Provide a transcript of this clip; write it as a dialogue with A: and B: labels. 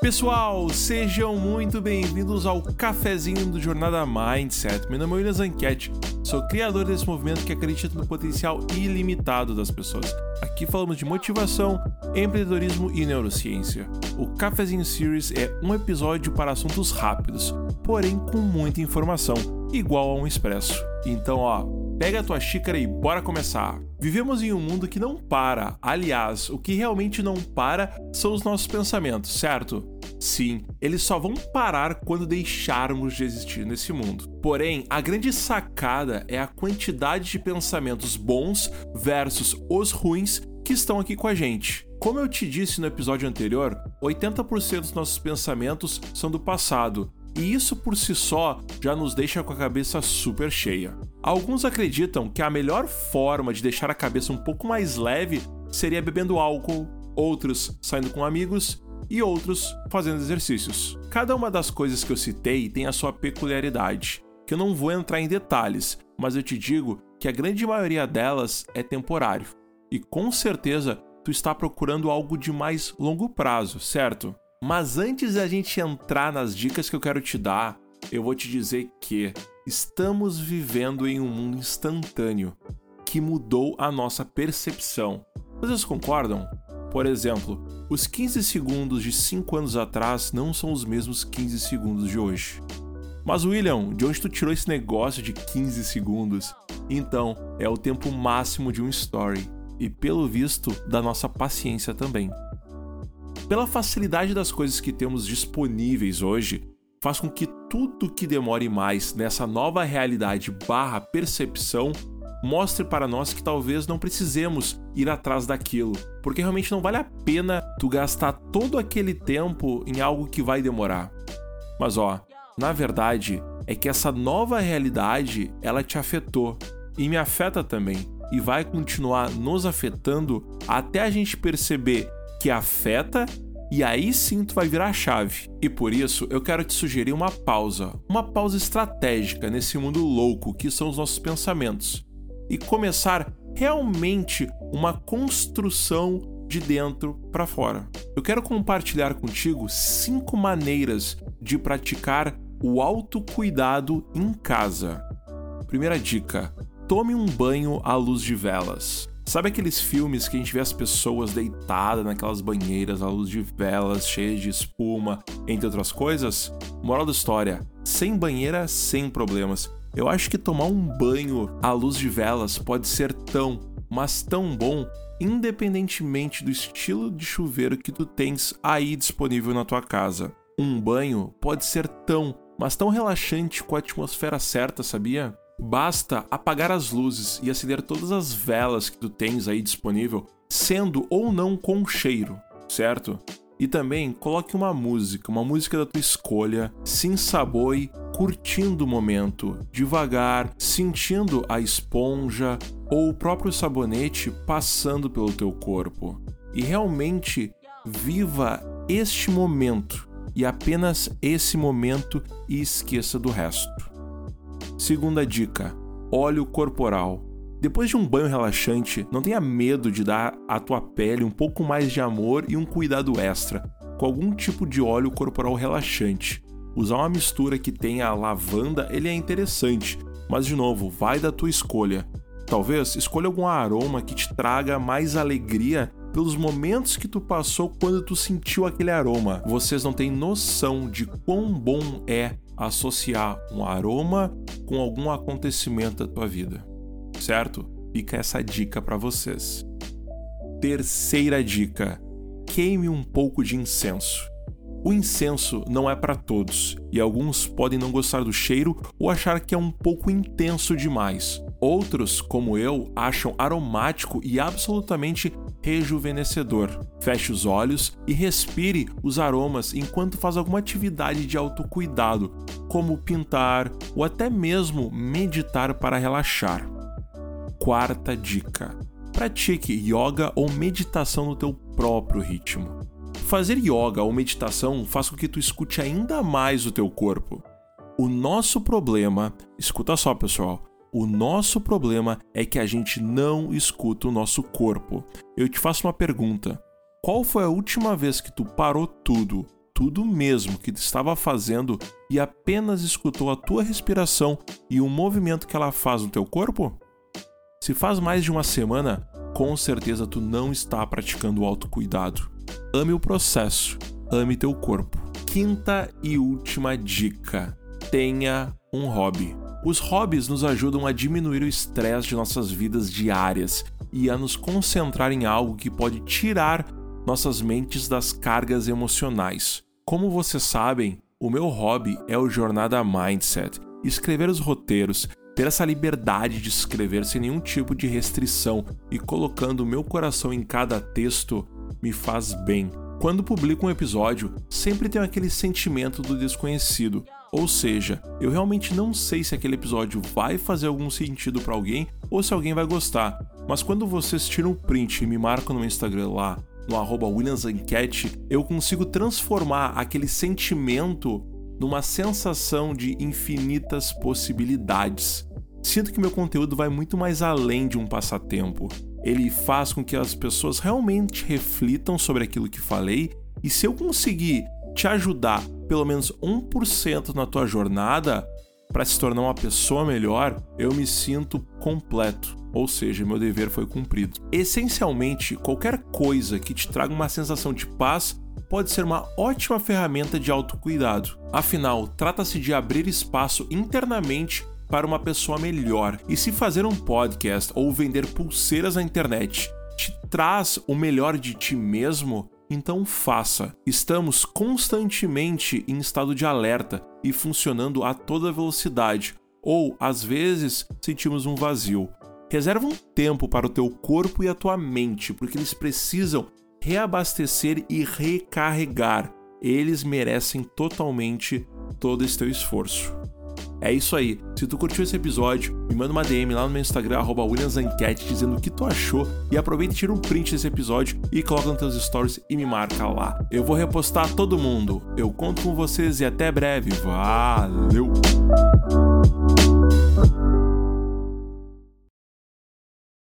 A: Pessoal, sejam muito bem-vindos ao cafezinho do Jornada Mindset. Meu nome é William Zanquete, sou criador desse movimento que acredita no potencial ilimitado das pessoas. Aqui falamos de motivação, empreendedorismo e neurociência. O Cafezinho Series é um episódio para assuntos rápidos, porém com muita informação, igual a um expresso. Então, ó, pega a tua xícara e bora começar! Vivemos em um mundo que não para. Aliás, o que realmente não para são os nossos pensamentos, certo? Sim, eles só vão parar quando deixarmos de existir nesse mundo. Porém, a grande sacada é a quantidade de pensamentos bons versus os ruins que estão aqui com a gente. Como eu te disse no episódio anterior, 80% dos nossos pensamentos são do passado e isso por si só já nos deixa com a cabeça super cheia. Alguns acreditam que a melhor forma de deixar a cabeça um pouco mais leve seria bebendo álcool, outros saindo com amigos e outros fazendo exercícios. Cada uma das coisas que eu citei tem a sua peculiaridade, que eu não vou entrar em detalhes, mas eu te digo que a grande maioria delas é temporário. E com certeza tu está procurando algo de mais longo prazo, certo? Mas antes da gente entrar nas dicas que eu quero te dar, eu vou te dizer que estamos vivendo em um mundo instantâneo que mudou a nossa percepção. Vocês concordam? Por exemplo, os 15 segundos de 5 anos atrás não são os mesmos 15 segundos de hoje. Mas William, de onde tu tirou esse negócio de 15 segundos? Então, é o tempo máximo de um story e pelo visto da nossa paciência também pela facilidade das coisas que temos disponíveis hoje, faz com que tudo que demore mais nessa nova realidade barra percepção mostre para nós que talvez não precisemos ir atrás daquilo, porque realmente não vale a pena tu gastar todo aquele tempo em algo que vai demorar. Mas ó, na verdade é que essa nova realidade ela te afetou e me afeta também e vai continuar nos afetando até a gente perceber que afeta e aí sim tu vai virar a chave. E por isso eu quero te sugerir uma pausa, uma pausa estratégica nesse mundo louco que são os nossos pensamentos e começar realmente uma construção de dentro para fora. Eu quero compartilhar contigo cinco maneiras de praticar o autocuidado em casa. Primeira dica: tome um banho à luz de velas. Sabe aqueles filmes que a gente vê as pessoas deitadas naquelas banheiras à luz de velas, cheias de espuma, entre outras coisas? Moral da história: sem banheira, sem problemas. Eu acho que tomar um banho à luz de velas pode ser tão, mas tão bom, independentemente do estilo de chuveiro que tu tens aí disponível na tua casa. Um banho pode ser tão, mas tão relaxante com a atmosfera certa, sabia? Basta apagar as luzes e acender todas as velas que tu tens aí disponível, sendo ou não com cheiro, certo? E também coloque uma música, uma música da tua escolha, se ensaboe curtindo o momento, devagar, sentindo a esponja ou o próprio sabonete passando pelo teu corpo. E realmente viva este momento e apenas esse momento e esqueça do resto. Segunda dica: óleo corporal. Depois de um banho relaxante, não tenha medo de dar à tua pele um pouco mais de amor e um cuidado extra com algum tipo de óleo corporal relaxante. Usar uma mistura que tenha lavanda, ele é interessante, mas de novo, vai da tua escolha. Talvez escolha algum aroma que te traga mais alegria pelos momentos que tu passou quando tu sentiu aquele aroma. Vocês não têm noção de quão bom é associar um aroma com algum acontecimento da tua vida, certo? Fica essa dica para vocês. Terceira dica: queime um pouco de incenso. O incenso não é para todos, e alguns podem não gostar do cheiro ou achar que é um pouco intenso demais. Outros, como eu, acham aromático e absolutamente rejuvenescedor. Feche os olhos e respire os aromas enquanto faz alguma atividade de autocuidado, como pintar ou até mesmo meditar para relaxar. Quarta dica: pratique yoga ou meditação no teu próprio ritmo. Fazer yoga ou meditação faz com que tu escute ainda mais o teu corpo. O nosso problema, escuta só, pessoal, o nosso problema é que a gente não escuta o nosso corpo. Eu te faço uma pergunta: qual foi a última vez que tu parou tudo, tudo mesmo que estava fazendo e apenas escutou a tua respiração e o movimento que ela faz no teu corpo? Se faz mais de uma semana, com certeza tu não está praticando o autocuidado. Ame o processo, ame teu corpo. Quinta e última dica: tenha um hobby. Os hobbies nos ajudam a diminuir o estresse de nossas vidas diárias e a nos concentrar em algo que pode tirar nossas mentes das cargas emocionais. Como vocês sabem, o meu hobby é o Jornada Mindset. Escrever os roteiros, ter essa liberdade de escrever sem nenhum tipo de restrição e colocando o meu coração em cada texto me faz bem. Quando publico um episódio, sempre tenho aquele sentimento do desconhecido. Ou seja, eu realmente não sei se aquele episódio vai fazer algum sentido para alguém ou se alguém vai gostar. Mas quando vocês tiram um print e me marcam no Instagram lá, no arroba WilliamsEnquete, eu consigo transformar aquele sentimento numa sensação de infinitas possibilidades. Sinto que meu conteúdo vai muito mais além de um passatempo ele faz com que as pessoas realmente reflitam sobre aquilo que falei, e se eu conseguir te ajudar pelo menos 1% na tua jornada para se tornar uma pessoa melhor, eu me sinto completo. Ou seja, meu dever foi cumprido. Essencialmente, qualquer coisa que te traga uma sensação de paz pode ser uma ótima ferramenta de autocuidado. Afinal, trata-se de abrir espaço internamente para uma pessoa melhor. E se fazer um podcast ou vender pulseiras na internet te traz o melhor de ti mesmo, então faça. Estamos constantemente em estado de alerta e funcionando a toda velocidade, ou às vezes sentimos um vazio. Reserva um tempo para o teu corpo e a tua mente, porque eles precisam reabastecer e recarregar. Eles merecem totalmente todo esse teu esforço. É isso aí. Se tu curtiu esse episódio, me manda uma DM lá no meu Instagram, WilliamsEnquete, dizendo o que tu achou e aproveita e tira um print desse episódio e coloca nos teus stories e me marca lá. Eu vou repostar todo mundo. Eu conto com vocês e até breve. Valeu!